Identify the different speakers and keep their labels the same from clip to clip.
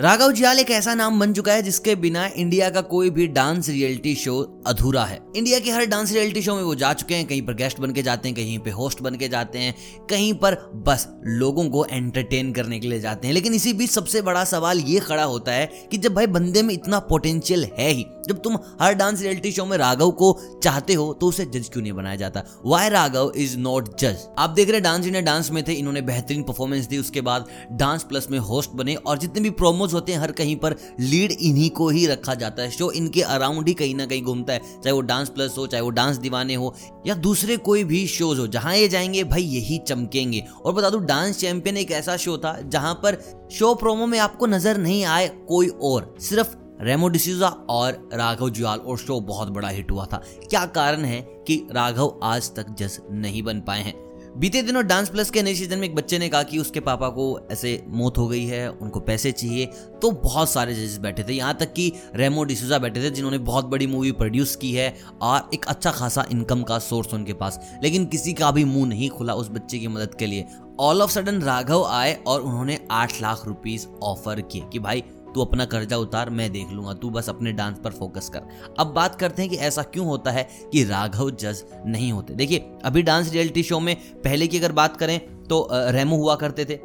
Speaker 1: राघव जियाल एक ऐसा नाम बन चुका है जिसके बिना इंडिया का कोई भी डांस रियलिटी शो अधूरा है। इंडिया के हर डांस रियलिटी शो में वो जा चुके हैं, कहीं पर गेस्ट बन के जाते हैं, कहीं पे होस्ट बन के जाते हैं, कहीं पर बस लोगों को एंटरटेन करने के लिए जाते हैं। लेकिन इसी बीच सबसे बड़ा सवाल ये खड़ा होता है कि जब भाई बंदे में इतना पोटेंशियल है ही, जब तुम हर डांस रियलिटी शो में राघव को चाहते हो तो उसे जज क्यों नहीं बनाया जाता? वाई राघव इज़ नॉट जज आप देख रहे डांस इंडिया डांस में थे, इन्होंने बेहतरीन परफॉर्मेंस दी, उसके बाद डांस प्लस में होस्ट बने, और जितने भी प्रोमोज होते हैं, हर कहीं पर लीड इन्हीं को ही रखा जाता है। शो इनके अराउंड ही कहीं ना कहीं घूमता है, चाहे वो डांस प्लस हो, चाहे वो डांस दीवाने हो, या दूसरे कोई भी शोज़ हो, जहाँ ये जाएँगे, भाई यही चमकेंगे। और बता दू डांस चैंपियन एक ऐसा शो था, जहाँ पर शो प्रोमो में आपको नज़र नहीं आए कोई और, सिर्फ़ रेमो डिसूजा और राघव जुआल और शो बहुत बड़ा हिट हुआ था। क्या कारण है कि राघव आज तक जज नहीं बन पाए हैं? बीते दिनों डांस प्लस के नए सीज़न में एक बच्चे ने कहा कि उसके पापा को ऐसे मौत हो गई है, उनको पैसे चाहिए तो बहुत सारे जजेस बैठे थे। यहाँ तक कि रेमो डिसूजा बैठे थे, जिन्होंने बहुत बड़ी मूवी प्रोड्यूस की है और एक अच्छा खासा इनकम का सोर्स उनके पास। लेकिन किसी का भी मुँह नहीं खुला उस बच्चे की मदद के लिए। ऑल ऑफ़ सडन राघव आए और उन्होंने आठ लाख रुपीज़ ऑफ़र किए कि भाई तू अपना कर्जा उतार, मैं देख लूँगा। तू बस अपने डांस पर फोकस कर। अब बात करते हैं कि ऐसा क्यों होता है कि राघव जज नहीं होते। देखिए, अभी डांस रियलिटी शो में पहले की अगर बात करें तो रेमो हुआ करते थे।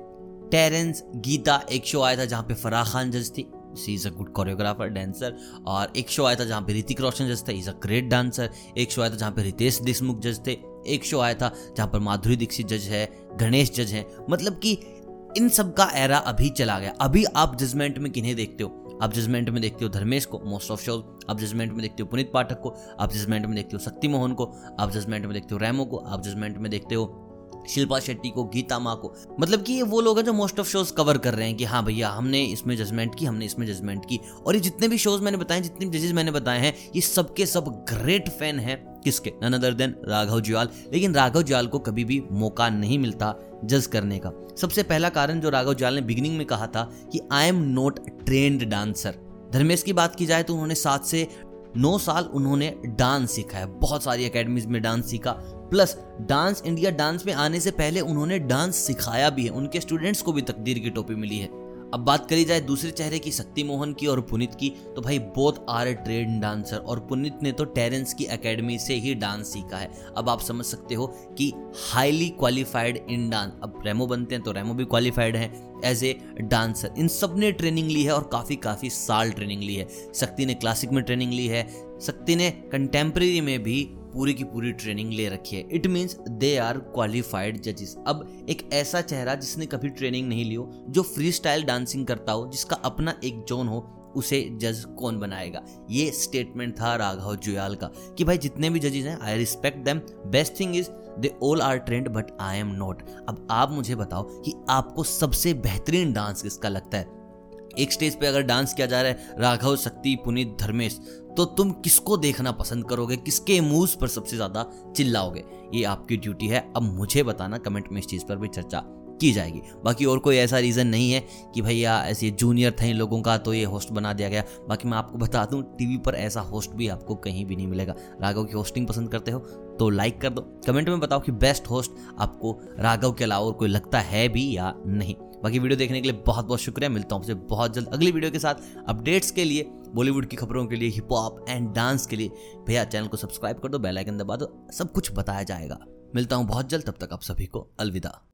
Speaker 1: टेरेंस गीता एक शो आया था जहाँ पे फराह खान जज थी। She is a good choreographer dancer और एक शो आया था जहाँ पे ऋतिक रोशन जज था। इज़ अ ग्रेट डांसर एक शो आया था जहाँ पे रितेश देशमुख जज थे। एक शो आया था जहाँ पर माधुरी दीक्षित जज है, गणेश जज है। मतलब कि इन सब का एरा अभी चला गया। अभी आप जजमेंट में किन्हें देखते हो? आप जजमेंट में देखते हो धर्मेश को मोस्ट ऑफ़ शोज़ आप जजमेंट में देखते हो पुनीत पाठक को, आप जजमेंट में देखते हो शक्ति मोहन को, आप जजमेंट में देखते हो रैमो को, आप जजमेंट में देखते हो शिल्पा शेट्टी को, गीता माँ को। मतलब कि ये वो लोग हैं जो मोस्ट ऑफ़ शोज़ कवर कर रहे हैं कि हाँ भैया, हमने इसमें जजमेंट की, हमने इसमें जजमेंट की। और ये जितने भी शोज़ मैंने बताए, जितने भी जजेस मैंने बताए हैं, ये सबके सब ग्रेट फ़ैन हैं। किसके? None other than Raghav Juyal लेकिन राघव जुआल को कभी भी मौका नहीं मिलता जज करने का। सबसे पहला कारण जो राघव जुआल ने बिगिनिंग में कहा था कि I am not trained dancer Dharmesh की बात की जाए तो उन्होंने सात से नौ साल उन्होंने डांस सीखा है। बहुत सारी अकेडमीज में डांस सीखा। प्लस डांस इंडिया डांस में आने से पहले उन्होंने डांस सिखाया भी है। उनके स्टूडेंट्स को भी तकदीर की टोपी मिली है। अब बात करी जाए दूसरे चेहरे की शक्ति मोहन की और पुनित की तो भाई both are a train dancer और पुनित ने तो टेरेंस की एकेडमी से ही डांस सीखा है। अब आप समझ सकते हो कि हाईली क्वालिफाइड इन डांस अब रेमो बनते हैं तो रेमो भी क्वालिफाइड है एज ए डांसर इन सबने ट्रेनिंग ली है और काफ़ी काफ़ी साल ट्रेनिंग ली है। शक्ति ने क्लासिक में ट्रेनिंग ली है। शक्ति ने कंटेम्प्रेरी में भी पूरी की पूरी ट्रेनिंग ले रखी है। It means they are qualified जजेस अब एक ऐसा चेहरा जिसने कभी ट्रेनिंग नहीं ली हो, जो फ्री स्टाइल डांसिंग करता हो, जिसका अपना एक जोन हो, उसे जज कौन बनाएगा? ये स्टेटमेंट था राघव जुयाल का, कि भाई जितने भी जजेस हैं I respect them best thing is they all are trained but I am not अब आप मुझे बताओ कि आपको सबसे बेहतरीन डांस किसका लगता है? एक स्टेज पे अगर डांस किया जा रहा है, राघव, शक्ति, पुनीत, धर्मेश तो तुम किसको देखना पसंद करोगे? किसके मूव पर सबसे ज़्यादा चिल्लाओगे? ये आपकी ड्यूटी है। अब मुझे बताना कमेंट में इस चीज़ पर भी चर्चा की जाएगी। बाकी और कोई ऐसा रीज़न नहीं है कि भैया ऐसे जूनियर थे लोगों का तो ये होस्ट बना दिया गया। बाकी मैं आपको बता दूँ टीवी पर ऐसा होस्ट भी आपको कहीं भी नहीं मिलेगा। राघव की होस्टिंग पसंद करते हो तो लाइक कर दो। कमेंट में बताओ कि बेस्ट होस्ट आपको राघव के अलावा और कोई लगता है भी या नहीं। बाकी वीडियो देखने के लिए बहुत बहुत शुक्रिया। मिलता हूँ आपसे बहुत जल्द अगली वीडियो के साथ अपडेट्स के लिए बॉलीवुड की खबरों के लिए हिप हॉप एंड डांस के लिए। भैया चैनल को सब्सक्राइब कर दो बेल आइकन दबा दो, सब कुछ बताया जाएगा। मिलता हूँ बहुत जल्द, तब तक आप सभी को अलविदा।